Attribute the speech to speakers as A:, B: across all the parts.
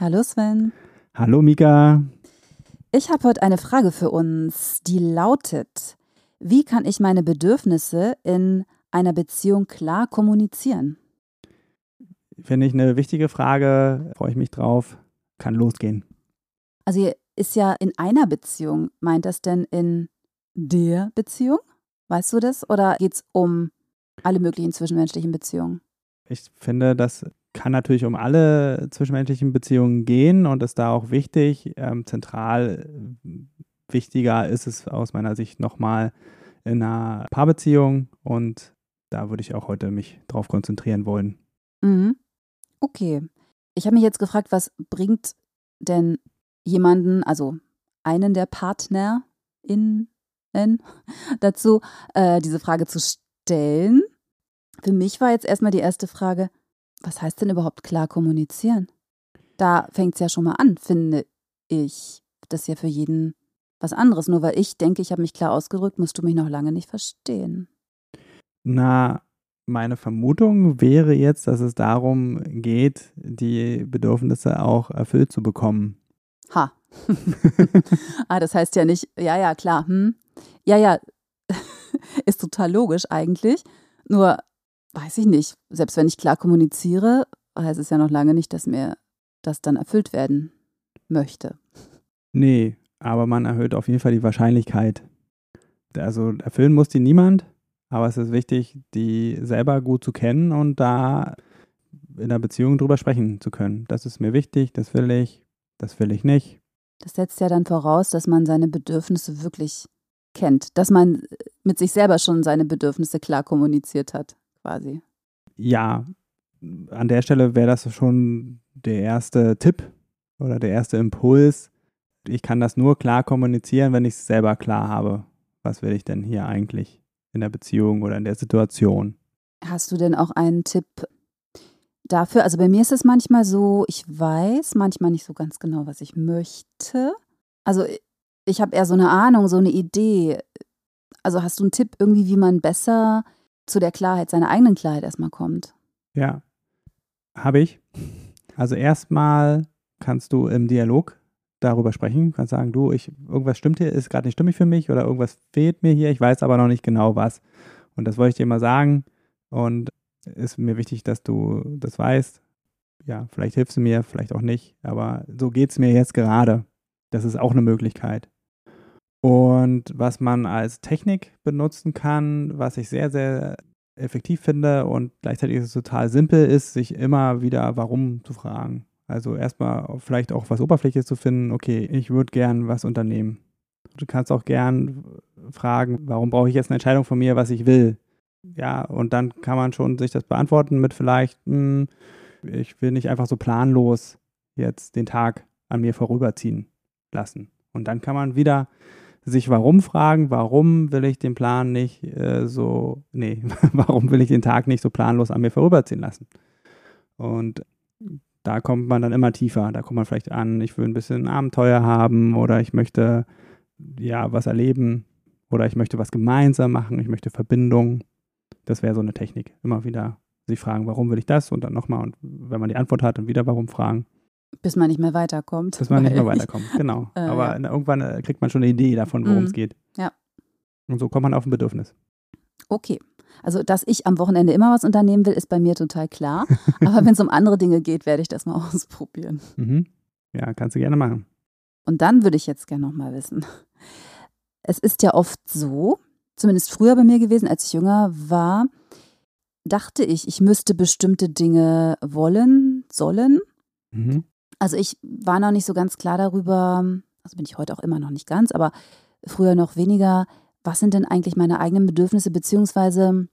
A: Hallo Sven.
B: Hallo Mika.
A: Ich habe heute eine Frage für uns, die lautet, wie kann ich meine Bedürfnisse in einer Beziehung klar kommunizieren?
B: Finde ich eine wichtige Frage, freue ich mich drauf, kann losgehen.
A: Also ist ja in einer Beziehung, meint das denn in der Beziehung? Weißt du das? Oder geht es um alle möglichen zwischenmenschlichen Beziehungen?
B: Ich finde, das kann natürlich um alle zwischenmenschlichen Beziehungen gehen und ist da auch wichtig. Ähm, zentral wichtiger ist es aus meiner Sicht nochmal in einer Paarbeziehung und da würde ich auch heute mich drauf konzentrieren wollen.
A: Mhm. Okay. Ich habe mich jetzt gefragt, was bringt denn jemanden, also einen der PartnerInnen dazu, äh, diese Frage zu stellen? Für mich war jetzt erstmal die erste Frage, was heißt denn überhaupt klar kommunizieren? Da fängt es ja schon mal an, finde ich. Das ist ja für jeden was anderes. Nur weil ich denke, ich habe mich klar ausgedrückt, musst du mich noch lange nicht verstehen.
B: Na, meine Vermutung wäre jetzt, dass es darum geht, die Bedürfnisse auch erfüllt zu bekommen.
A: Ha. ah, das heißt ja nicht, ja, ja, klar, hm. Ja, ja, ist total logisch eigentlich. Nur weiß ich nicht, selbst wenn ich klar kommuniziere, heißt es ja noch lange nicht, dass mir das dann erfüllt werden möchte.
B: Nee, aber man erhöht auf jeden Fall die Wahrscheinlichkeit. Also erfüllen muss die niemand, aber es ist wichtig, die selber gut zu kennen und da in der Beziehung drüber sprechen zu können. Das ist mir wichtig, das will ich, das will ich nicht.
A: Das setzt ja dann voraus, dass man seine Bedürfnisse wirklich kennt, dass man mit sich selber schon seine Bedürfnisse klar kommuniziert hat quasi.
B: Ja, an der Stelle wäre das schon der erste Tipp oder der erste Impuls. Ich kann das nur klar kommunizieren, wenn ich es selber klar habe. Was will ich denn hier eigentlich in der Beziehung oder in der Situation?
A: Hast du denn auch einen Tipp dafür? Also bei mir ist es manchmal so, ich weiß manchmal nicht so ganz genau, was ich möchte. Also ich habe eher so eine Ahnung, so eine Idee. Also hast du einen Tipp irgendwie, wie man besser zu der Klarheit, seiner eigenen Klarheit erstmal kommt.
B: Ja, habe ich. Also erstmal kannst du im Dialog darüber sprechen, kannst sagen, du, ich, irgendwas stimmt hier, ist gerade nicht stimmig für mich oder irgendwas fehlt mir hier, ich weiß aber noch nicht genau was. Und das wollte ich dir mal sagen und ist mir wichtig, dass du das weißt. Ja, vielleicht hilfst du mir, vielleicht auch nicht, aber so geht es mir jetzt gerade. Das ist auch eine Möglichkeit. Und was man als Technik benutzen kann, was ich sehr, sehr effektiv finde und gleichzeitig ist es total simpel ist, sich immer wieder warum zu fragen. Also erstmal vielleicht auch was Oberflächliches zu finden, okay, ich würde gern was unternehmen. Du kannst auch gern fragen, warum brauche ich jetzt eine Entscheidung von mir, was ich will. Ja, und dann kann man schon sich das beantworten mit vielleicht, hm, ich will nicht einfach so planlos jetzt den Tag an mir vorüberziehen lassen. Und dann kann man wieder sich warum fragen, warum will ich den Plan nicht äh, so, nee, warum will ich den Tag nicht so planlos an mir vorüberziehen lassen? Und da kommt man dann immer tiefer. Da kommt man vielleicht an, ich will ein bisschen Abenteuer haben oder ich möchte ja was erleben oder ich möchte was gemeinsam machen, ich möchte Verbindung. Das wäre so eine Technik. Immer wieder sich fragen, warum will ich das und dann nochmal und wenn man die Antwort hat, dann wieder warum fragen.
A: Bis man nicht mehr weiterkommt.
B: Bis man nicht mehr weiterkommt, genau. äh, Aber ja. irgendwann äh, kriegt man schon eine Idee davon, worum es mm, geht.
A: Ja.
B: Und so kommt man auf ein Bedürfnis.
A: Okay. Also, dass ich am Wochenende immer was unternehmen will, ist bei mir total klar. Aber wenn es um andere Dinge geht, werde ich das mal ausprobieren.
B: Mhm. Ja, kannst du gerne machen.
A: Und dann würde ich jetzt gerne nochmal wissen. Es ist ja oft so, zumindest früher bei mir gewesen, als ich jünger war, dachte ich, ich müsste bestimmte Dinge wollen, sollen. Mhm. Also ich war noch nicht so ganz klar darüber, also bin ich heute auch immer noch nicht ganz, aber früher noch weniger, was sind denn eigentlich meine eigenen Bedürfnisse, beziehungsweise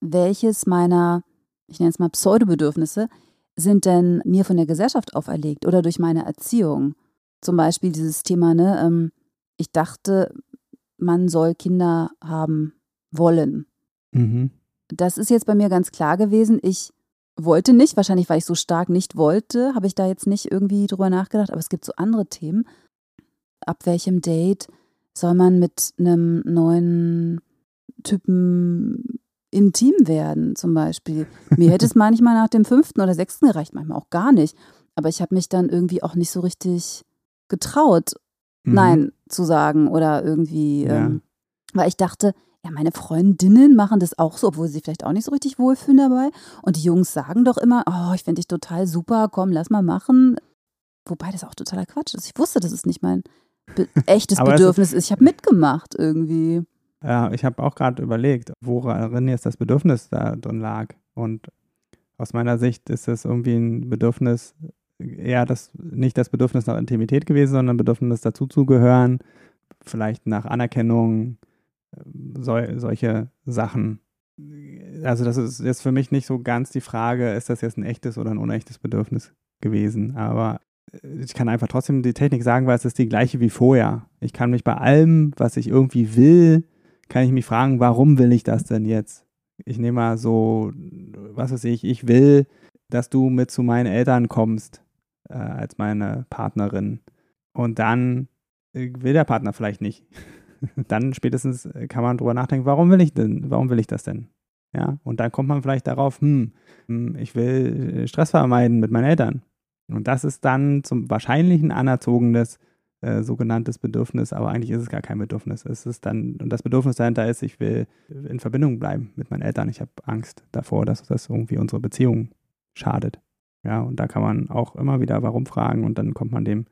A: welches meiner, ich nenne es mal Pseudobedürfnisse, sind denn mir von der Gesellschaft auferlegt oder durch meine Erziehung? Zum Beispiel dieses Thema, ne, ähm, ich dachte, man soll Kinder haben wollen.
B: Mhm.
A: Das ist jetzt bei mir ganz klar gewesen. Ich wollte nicht, wahrscheinlich weil ich so stark nicht wollte, habe ich da jetzt nicht irgendwie drüber nachgedacht, aber es gibt so andere Themen. Ab welchem Date soll man mit einem neuen Typen intim werden, zum Beispiel? Mir hätte es manchmal nach dem fünften oder sechsten gereicht, manchmal auch gar nicht. Aber ich habe mich dann irgendwie auch nicht so richtig getraut, mhm. Nein zu sagen oder irgendwie, ja. ähm, weil ich dachte, ja, meine Freundinnen machen das auch so, obwohl sie sich vielleicht auch nicht so richtig wohlfühlen dabei. Und die Jungs sagen doch immer, oh, ich finde dich total super, komm, lass mal machen. Wobei das auch totaler Quatsch ist. Ich wusste, dass es nicht mein be echtes Bedürfnis ist. Ich habe mitgemacht irgendwie.
B: Ja, ich habe auch gerade überlegt, worin jetzt das Bedürfnis da drin lag. Und aus meiner Sicht ist es irgendwie ein Bedürfnis, eher das, nicht das Bedürfnis nach Intimität gewesen, sondern ein Bedürfnis dazuzugehören, vielleicht nach Anerkennung, so, solche Sachen. Also das ist jetzt für mich nicht so ganz die Frage, ist das jetzt ein echtes oder ein unechtes Bedürfnis gewesen. Aber ich kann einfach trotzdem die Technik sagen, weil es ist die gleiche wie vorher. Ich kann mich bei allem, was ich irgendwie will, kann ich mich fragen, warum will ich das denn jetzt? Ich nehme mal so, was weiß ich, ich will, dass du mit zu meinen Eltern kommst äh, als meine Partnerin. Und dann äh, will der Partner vielleicht nicht. dann spätestens äh, kann man drüber nachdenken, warum will ich denn, warum will ich das denn? Ja, und dann kommt man vielleicht darauf, hm, hm ich will äh, Stress vermeiden mit meinen Eltern. Und das ist dann zum wahrscheinlich ein anerzogenes äh, sogenanntes Bedürfnis, aber eigentlich ist es gar kein Bedürfnis. Es ist dann, und das Bedürfnis dahinter ist, ich will in Verbindung bleiben mit meinen Eltern. Ich habe Angst davor, dass das irgendwie unsere Beziehung schadet. Ja, und da kann man auch immer wieder warum fragen und dann kommt man dem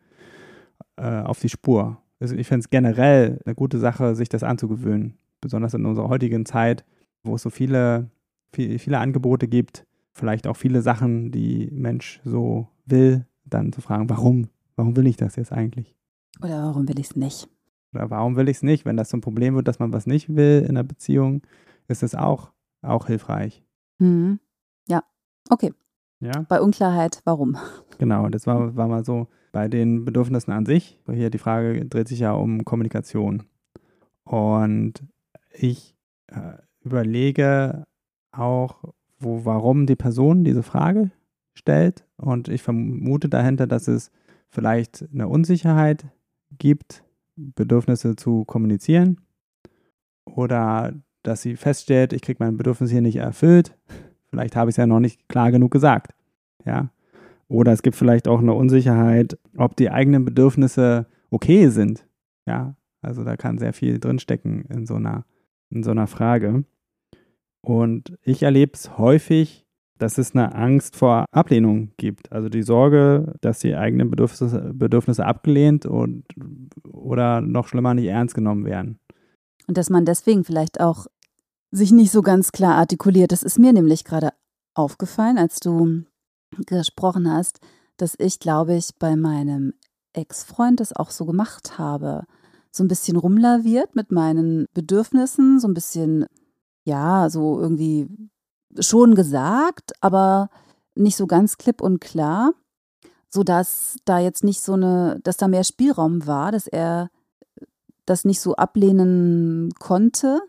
B: äh, auf die Spur. Also ich finde es generell eine gute Sache, sich das anzugewöhnen. Besonders in unserer heutigen Zeit, wo es so viele, viel, viele Angebote gibt, vielleicht auch viele Sachen, die Mensch so will, dann zu fragen, warum? Warum will ich das jetzt eigentlich?
A: Oder warum will ich es nicht?
B: Oder warum will ich es nicht? Wenn das zum Problem wird, dass man was nicht will in einer Beziehung, ist es auch, auch hilfreich.
A: Mhm. Ja, okay.
B: Ja?
A: Bei Unklarheit, warum?
B: Genau, das war, war mal so bei den Bedürfnissen an sich. Hier die Frage dreht sich ja um Kommunikation. Und ich äh, überlege auch, wo, warum die Person diese Frage stellt. Und ich vermute dahinter, dass es vielleicht eine Unsicherheit gibt, Bedürfnisse zu kommunizieren. Oder dass sie feststellt, ich kriege mein Bedürfnis hier nicht erfüllt. Vielleicht habe ich es ja noch nicht klar genug gesagt. Ja. Oder es gibt vielleicht auch eine Unsicherheit, ob die eigenen Bedürfnisse okay sind. Ja, also da kann sehr viel drinstecken in so einer, in so einer Frage. Und ich erlebe es häufig, dass es eine Angst vor Ablehnung gibt. Also die Sorge, dass die eigenen Bedürfnisse, Bedürfnisse abgelehnt und oder noch schlimmer nicht ernst genommen werden.
A: Und dass man deswegen vielleicht auch sich nicht so ganz klar artikuliert. Das ist mir nämlich gerade aufgefallen, als du gesprochen hast, dass ich, glaube ich, bei meinem Ex-Freund das auch so gemacht habe. So ein bisschen rumlaviert mit meinen Bedürfnissen, so ein bisschen, ja, so irgendwie schon gesagt, aber nicht so ganz klipp und klar, sodass da jetzt nicht so eine, dass da mehr Spielraum war, dass er das nicht so ablehnen konnte.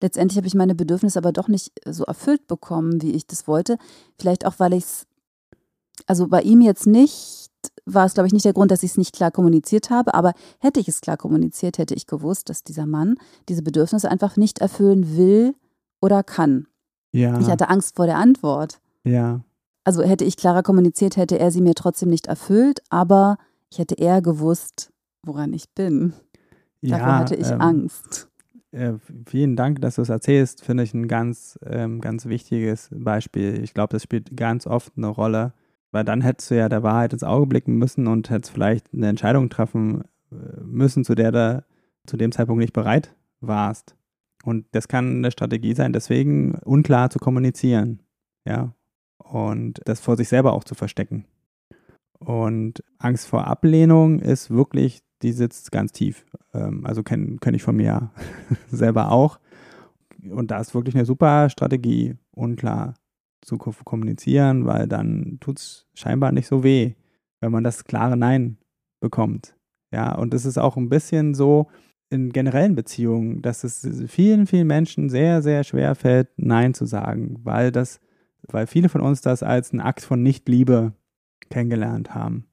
A: Letztendlich habe ich meine Bedürfnisse aber doch nicht so erfüllt bekommen, wie ich das wollte. Vielleicht auch, weil ich es also bei ihm jetzt nicht, war es, glaube ich, nicht der Grund, dass ich es nicht klar kommuniziert habe, aber hätte ich es klar kommuniziert, hätte ich gewusst, dass dieser Mann diese Bedürfnisse einfach nicht erfüllen will oder kann.
B: Ja.
A: Ich hatte Angst vor der Antwort.
B: Ja.
A: Also hätte ich klarer kommuniziert, hätte er sie mir trotzdem nicht erfüllt, aber ich hätte eher gewusst, woran ich bin. Ja, Davor hatte ich ähm, Angst.
B: Äh, vielen Dank, dass du es erzählst. Finde ich ein ganz, ähm, ganz wichtiges Beispiel. Ich glaube, das spielt ganz oft eine Rolle, weil dann hättest du ja der Wahrheit ins Auge blicken müssen und hättest vielleicht eine Entscheidung treffen äh, müssen, zu der du zu dem Zeitpunkt nicht bereit warst. Und das kann eine Strategie sein, deswegen unklar zu kommunizieren. Ja. Und das vor sich selber auch zu verstecken. Und Angst vor Ablehnung ist wirklich, die sitzt ganz tief. Ähm, also kenne kenn ich von mir selber auch. Und da ist wirklich eine super Strategie, unklar zu kommunizieren, weil dann tut es scheinbar nicht so weh, wenn man das klare Nein bekommt. Ja, und es ist auch ein bisschen so in generellen Beziehungen, dass es vielen, vielen Menschen sehr, sehr schwer fällt, Nein zu sagen, weil das, weil viele von uns das als einen Akt von Nichtliebe kennengelernt haben.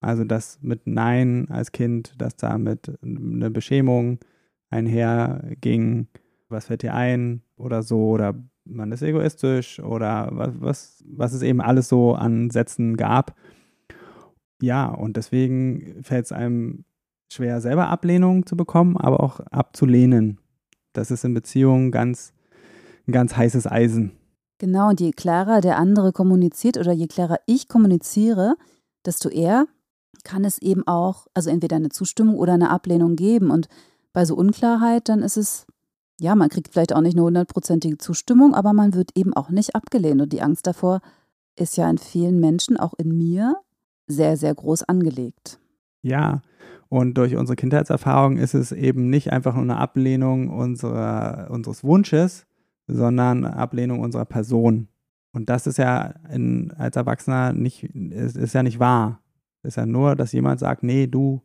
B: Also das mit Nein als Kind, dass damit eine Beschämung einherging, was fällt dir ein oder so, oder man ist egoistisch oder was, was, was es eben alles so an Sätzen gab. Ja, und deswegen fällt es einem schwer, selber Ablehnung zu bekommen, aber auch abzulehnen. Das ist in Beziehungen ganz, ein ganz heißes Eisen.
A: Genau, und je klarer der andere kommuniziert oder je klarer ich kommuniziere, desto eher kann es eben auch, also entweder eine Zustimmung oder eine Ablehnung geben. Und bei so Unklarheit, dann ist es, ja, man kriegt vielleicht auch nicht eine hundertprozentige Zustimmung, aber man wird eben auch nicht abgelehnt. Und die Angst davor ist ja in vielen Menschen, auch in mir, sehr, sehr groß angelegt.
B: Ja, und durch unsere Kindheitserfahrung ist es eben nicht einfach nur eine Ablehnung unserer, unseres Wunsches, sondern Ablehnung unserer Person. Und das ist ja in, als Erwachsener nicht, ist, ist ja nicht wahr. Ist ja nur, dass jemand sagt, nee, du,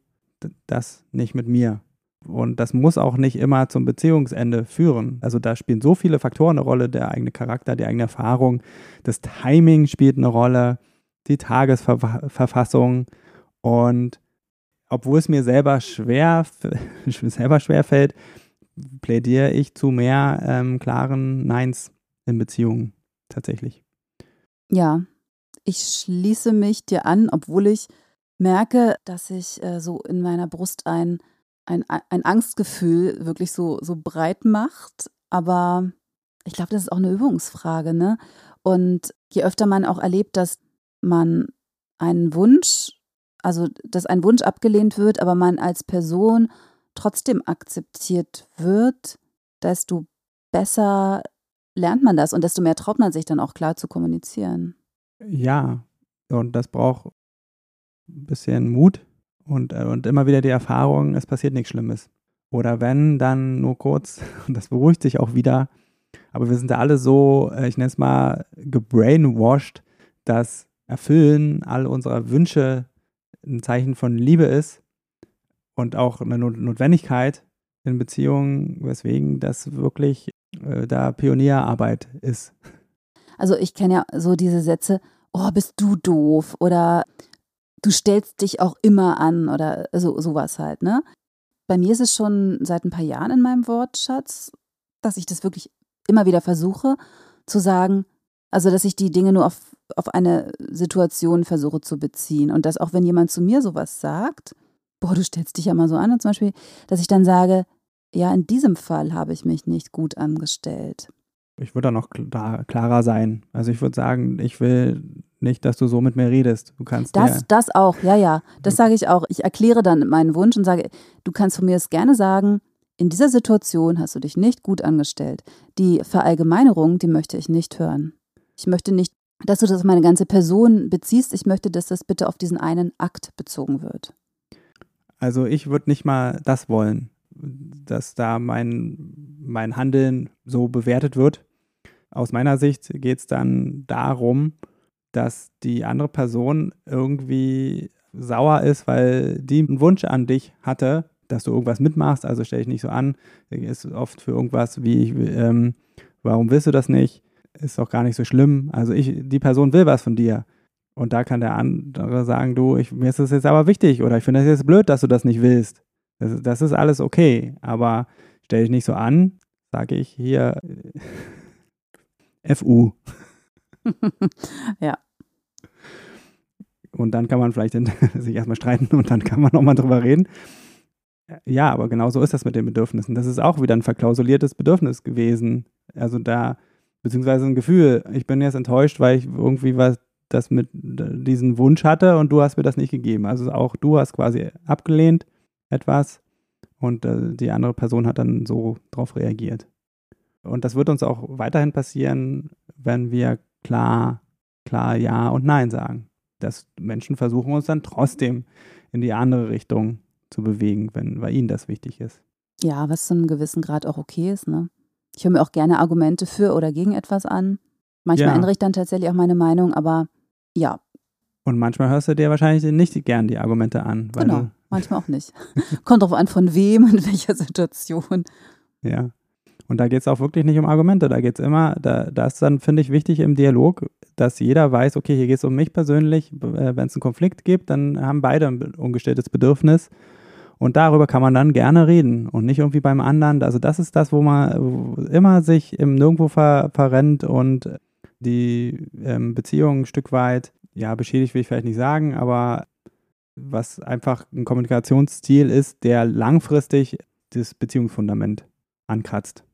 B: das nicht mit mir. Und das muss auch nicht immer zum Beziehungsende führen. Also da spielen so viele Faktoren eine Rolle, der eigene Charakter, die eigene Erfahrung, das Timing spielt eine Rolle, die Tagesverfassung. Und obwohl es mir selber schwer, selber schwer fällt, plädiere ich zu mehr ähm, klaren Neins in Beziehungen tatsächlich.
A: Ja, ich schließe mich dir an, obwohl ich merke, dass sich äh, so in meiner Brust ein, ein, ein Angstgefühl wirklich so, so breit macht. Aber ich glaube, das ist auch eine Übungsfrage. Ne? Und je öfter man auch erlebt, dass man einen Wunsch, also dass ein Wunsch abgelehnt wird, aber man als Person trotzdem akzeptiert wird, desto besser lernt man das und desto mehr traut man sich dann auch klar zu kommunizieren.
B: Ja, und das braucht ein bisschen Mut und, äh, und immer wieder die Erfahrung, es passiert nichts Schlimmes. Oder wenn, dann nur kurz, und das beruhigt sich auch wieder. Aber wir sind da alle so, äh, ich nenne es mal, gebrainwashed, dass Erfüllen all unserer Wünsche ein Zeichen von Liebe ist und auch eine Notwendigkeit in Beziehungen, weswegen das wirklich äh, da Pionierarbeit ist.
A: Also ich kenne ja so diese Sätze, oh, bist du doof oder du stellst dich auch immer an oder so, sowas halt, ne? Bei mir ist es schon seit ein paar Jahren in meinem Wortschatz, dass ich das wirklich immer wieder versuche zu sagen, also dass ich die Dinge nur auf, auf eine Situation versuche zu beziehen und dass auch wenn jemand zu mir sowas sagt, boah, du stellst dich ja mal so an, und zum Beispiel, dass ich dann sage, ja, in diesem Fall habe ich mich nicht gut angestellt.
B: Ich würde da noch klarer sein. Also ich würde sagen, ich will nicht, dass du so mit mir redest. Du kannst
A: das, das auch, ja, ja. Das sage ich auch. Ich erkläre dann meinen Wunsch und sage, du kannst von mir es gerne sagen. In dieser Situation hast du dich nicht gut angestellt. Die Verallgemeinerung, die möchte ich nicht hören. Ich möchte nicht, dass du das auf meine ganze Person beziehst. Ich möchte, dass das bitte auf diesen einen Akt bezogen wird.
B: Also ich würde nicht mal das wollen, dass da mein, mein Handeln so bewertet wird. Aus meiner Sicht geht es dann darum, dass die andere Person irgendwie sauer ist, weil die einen Wunsch an dich hatte, dass du irgendwas mitmachst. Also stell dich nicht so an. Ist oft für irgendwas wie, ähm, warum willst du das nicht? Ist auch gar nicht so schlimm. Also ich, die Person will was von dir. Und da kann der andere sagen, du, ich, mir ist das jetzt aber wichtig oder ich finde das jetzt blöd, dass du das nicht willst. Das, das ist alles okay, aber stell dich nicht so an, sage ich hier FU.
A: ja.
B: Und dann kann man vielleicht sich erstmal streiten und dann kann man nochmal drüber reden. Ja, aber genau so ist das mit den Bedürfnissen. Das ist auch wieder ein verklausuliertes Bedürfnis gewesen. Also da, beziehungsweise ein Gefühl, ich bin jetzt enttäuscht, weil ich irgendwie was das mit diesen Wunsch hatte und du hast mir das nicht gegeben. Also auch du hast quasi abgelehnt etwas und äh, die andere Person hat dann so drauf reagiert. Und das wird uns auch weiterhin passieren, wenn wir klar, klar Ja und Nein sagen. Dass Menschen versuchen uns dann trotzdem in die andere Richtung zu bewegen, wenn bei ihnen das wichtig ist.
A: Ja, was zu einem gewissen Grad auch okay ist. Ne? Ich höre mir auch gerne Argumente für oder gegen etwas an. Manchmal
B: Ja.
A: ändere ich dann tatsächlich auch meine Meinung, aber ja,
B: Und manchmal hörst du dir wahrscheinlich nicht gern die Argumente an.
A: Genau. Manchmal auch nicht. Kommt drauf an, von wem, in welcher Situation.
B: Ja. Und da geht es auch wirklich nicht um Argumente. Da geht es immer, da, da ist dann, finde ich, wichtig im Dialog, dass jeder weiß, okay, hier geht es um mich persönlich. Äh, Wenn es einen Konflikt gibt, dann haben beide ein ungestilltes Bedürfnis. Und darüber kann man dann gerne reden und nicht irgendwie beim anderen. Also das ist das, wo man immer sich im Nirgendwo ver, verrennt und die ähm, Beziehung ein Stück weit, ja, beschädigt will ich vielleicht nicht sagen, aber was einfach ein Kommunikationsstil ist, der langfristig das Beziehungsfundament ankratzt.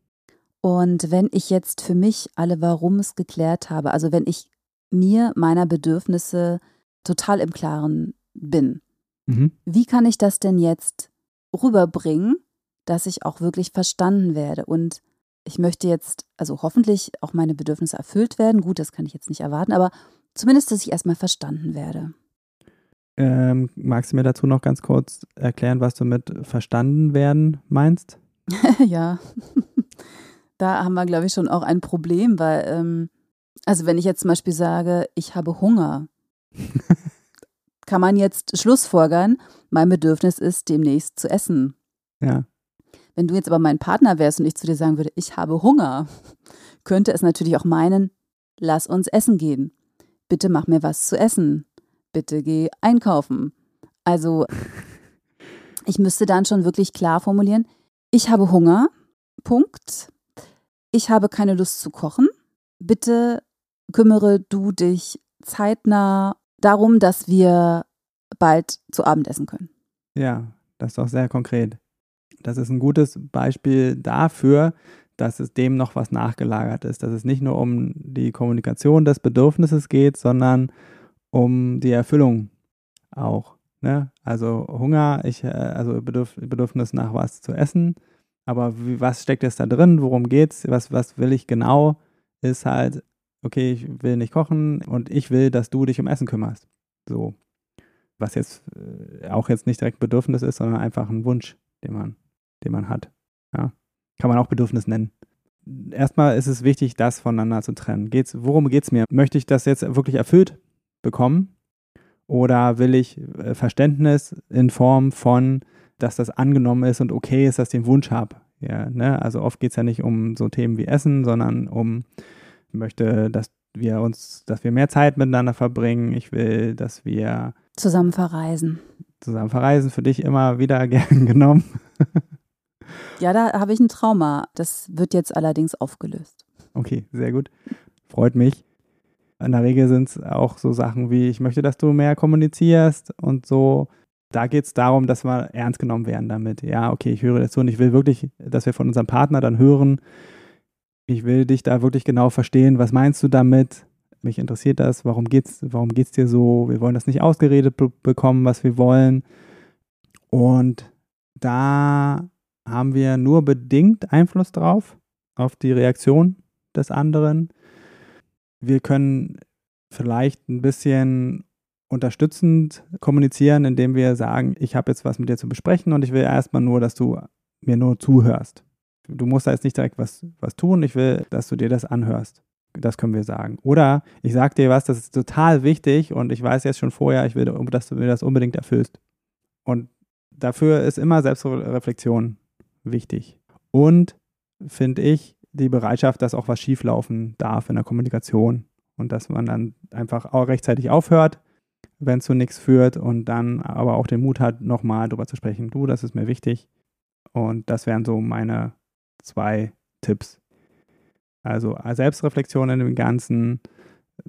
A: Und wenn ich jetzt für mich alle Warums geklärt habe, also wenn ich mir meiner Bedürfnisse total im Klaren bin,
B: Mhm.
A: wie kann ich das denn jetzt rüberbringen, dass ich auch wirklich verstanden werde? Und ich möchte jetzt, also hoffentlich auch meine Bedürfnisse erfüllt werden. Gut, das kann ich jetzt nicht erwarten, aber zumindest, dass ich erstmal verstanden werde.
B: Ähm, magst du mir dazu noch ganz kurz erklären, was du mit verstanden werden meinst?
A: ja, da haben wir, glaube ich, schon auch ein Problem, weil, ähm, also wenn ich jetzt zum Beispiel sage, ich habe Hunger, kann man jetzt Schlussfolgern, mein Bedürfnis ist, demnächst zu essen.
B: Ja.
A: Wenn du jetzt aber mein Partner wärst und ich zu dir sagen würde, ich habe Hunger, könnte es natürlich auch meinen, lass uns essen gehen. Bitte mach mir was zu essen. Bitte geh einkaufen. Also, ich müsste dann schon wirklich klar formulieren, ich habe Hunger, Punkt. Ich habe keine Lust zu kochen. Bitte kümmere du dich zeitnah darum, dass wir bald zu Abend essen können.
B: Ja, das ist doch sehr konkret. Das ist ein gutes Beispiel dafür, dass es dem noch was nachgelagert ist, dass es nicht nur um die Kommunikation des Bedürfnisses geht, sondern um die Erfüllung auch. Ne? Also Hunger, ich, äh, also Bedürf Bedürfnis nach was zu essen, aber wie, was steckt jetzt da drin, worum geht's, was, was will ich genau, ist halt, okay, ich will nicht kochen und ich will, dass du dich um Essen kümmerst. So. Was jetzt äh, auch jetzt nicht direkt Bedürfnis ist, sondern einfach ein Wunsch, den man, den man hat. Ja. Kann man auch Bedürfnis nennen. Erstmal ist es wichtig, das voneinander zu trennen. Geht's, worum geht es mir? Möchte ich das jetzt wirklich erfüllt bekommen? Oder will ich äh, Verständnis in Form von, dass das angenommen ist und okay ist, dass ich den Wunsch habe? Ja, ne? Also oft geht es ja nicht um so Themen wie Essen, sondern um, ich möchte, dass wir uns, dass wir mehr Zeit miteinander verbringen. Ich will, dass wir
A: Zusammen verreisen.
B: zusammen verreisen. Für dich immer wieder gern genommen.
A: Ja, da habe ich ein Trauma. Das wird jetzt allerdings aufgelöst.
B: Okay, sehr gut. Freut mich. In der Regel sind es auch so Sachen wie, ich möchte, dass du mehr kommunizierst und so. Da geht es darum, dass wir ernst genommen werden damit. Ja, okay, ich höre dazu und ich will wirklich, dass wir von unserem Partner dann hören, ich will dich da wirklich genau verstehen. Was meinst du damit? Mich interessiert das. Warum geht's, warum geht's dir so? Wir wollen das nicht ausgeredet be bekommen, was wir wollen. Und da haben wir nur bedingt Einfluss drauf, auf die Reaktion des anderen. Wir können vielleicht ein bisschen unterstützend kommunizieren, indem wir sagen, ich habe jetzt was mit dir zu besprechen und ich will erstmal nur, dass du mir nur zuhörst. Du musst da jetzt nicht direkt was, was tun, ich will, dass du dir das anhörst. Das können wir sagen. Oder ich sage dir was, das ist total wichtig und ich weiß jetzt schon vorher, ich will, dass du mir das unbedingt erfüllst. Und dafür ist immer Selbstreflexion wichtig. Und finde ich die Bereitschaft, dass auch was schieflaufen darf in der Kommunikation und dass man dann einfach auch rechtzeitig aufhört, wenn es zu nichts führt und dann aber auch den Mut hat, nochmal drüber zu sprechen. Du, das ist mir wichtig. Und das wären so meine zwei Tipps. Also Selbstreflexion in dem Ganzen,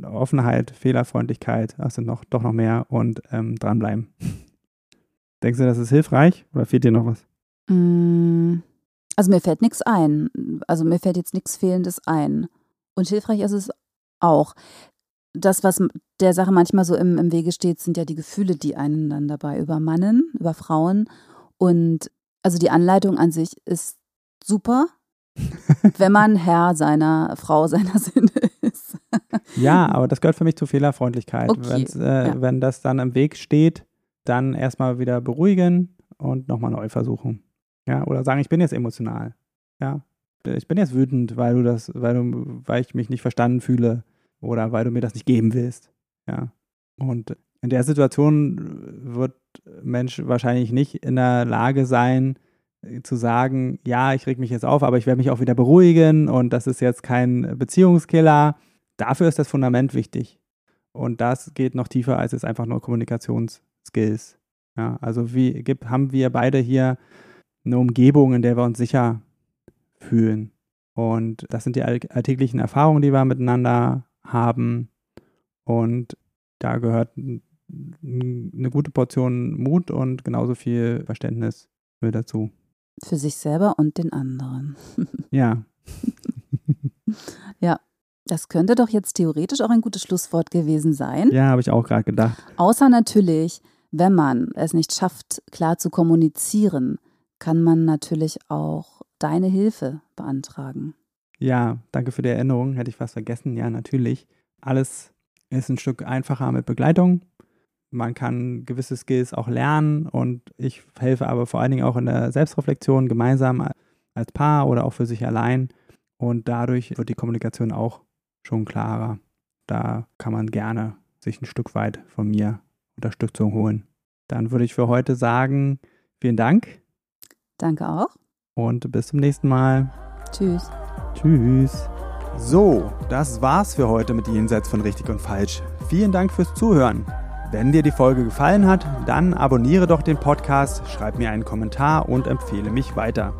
B: Offenheit, Fehlerfreundlichkeit, das sind noch, doch noch mehr und ähm, dranbleiben. Denkst du, das ist hilfreich oder fehlt dir noch was?
A: Mm, Also mir fällt nichts ein. Also mir fällt jetzt nichts Fehlendes ein. Und hilfreich ist es auch. Das, was der Sache manchmal so im, im Wege steht, sind ja die Gefühle, die einen dann dabei übermannen, über Frauen. Und also die Anleitung an sich ist super, wenn man Herr seiner Frau, seiner Sinne ist.
B: Ja, aber das gehört für mich zur Fehlerfreundlichkeit.
A: Okay,
B: äh,
A: ja.
B: Wenn das dann im Weg steht, dann erstmal wieder beruhigen und nochmal neu versuchen. Ja, oder sagen, ich bin jetzt emotional. Ja, ich bin jetzt wütend, weil du das, weil du, weil ich mich nicht verstanden fühle oder weil du mir das nicht geben willst. Ja. Und in der Situation wird Mensch wahrscheinlich nicht in der Lage sein, äh, zu sagen, ja, ich reg mich jetzt auf, aber ich werde mich auch wieder beruhigen und das ist jetzt kein Beziehungskiller. Dafür ist das Fundament wichtig. Und das geht noch tiefer als jetzt einfach nur Kommunikationsskills. Ja, also wie gibt, haben wir beide hier eine Umgebung, in der wir uns sicher fühlen. Und das sind die alltäglichen Erfahrungen, die wir miteinander haben. Und da gehört eine gute Portion Mut und genauso viel Verständnis mit dazu.
A: Für sich selber und den anderen.
B: ja.
A: ja, das könnte doch jetzt theoretisch auch ein gutes Schlusswort gewesen sein.
B: Ja, habe ich auch gerade gedacht.
A: Außer natürlich, wenn man es nicht schafft, klar zu kommunizieren, kann man natürlich auch deine Hilfe beantragen.
B: Ja, danke für die Erinnerung. Hätte ich fast vergessen. Ja, natürlich. Alles ist ein Stück einfacher mit Begleitung. Man kann gewisse Skills auch lernen und ich helfe aber vor allen Dingen auch in der Selbstreflexion gemeinsam als Paar oder auch für sich allein. Und dadurch wird die Kommunikation auch schon klarer. Da kann man gerne sich ein Stück weit von mir Unterstützung holen. Dann würde ich für heute sagen, vielen Dank.
A: Danke auch.
B: Und bis zum nächsten Mal.
A: Tschüss.
B: Tschüss. So, das war's für heute mit Jenseits von Richtig und Falsch. Vielen Dank fürs Zuhören. Wenn dir die Folge gefallen hat, dann abonniere doch den Podcast, schreib mir einen Kommentar und empfehle mich weiter.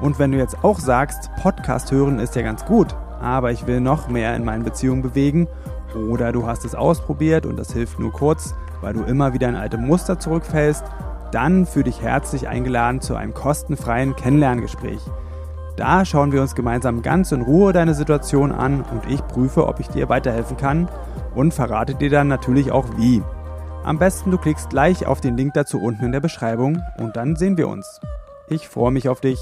B: Und wenn du jetzt auch sagst, Podcast hören ist ja ganz gut, aber ich will noch mehr in meinen Beziehungen bewegen, oder du hast es ausprobiert und das hilft nur kurz, weil du immer wieder in alte Muster zurückfällst, dann fühle dich herzlich eingeladen zu einem kostenfreien Kennenlerngespräch. Da schauen wir uns gemeinsam ganz in Ruhe deine Situation an und ich prüfe, ob ich dir weiterhelfen kann und verrate dir dann natürlich auch wie. Am besten du klickst gleich auf den Link dazu unten in der Beschreibung und dann sehen wir uns. Ich freue mich auf dich.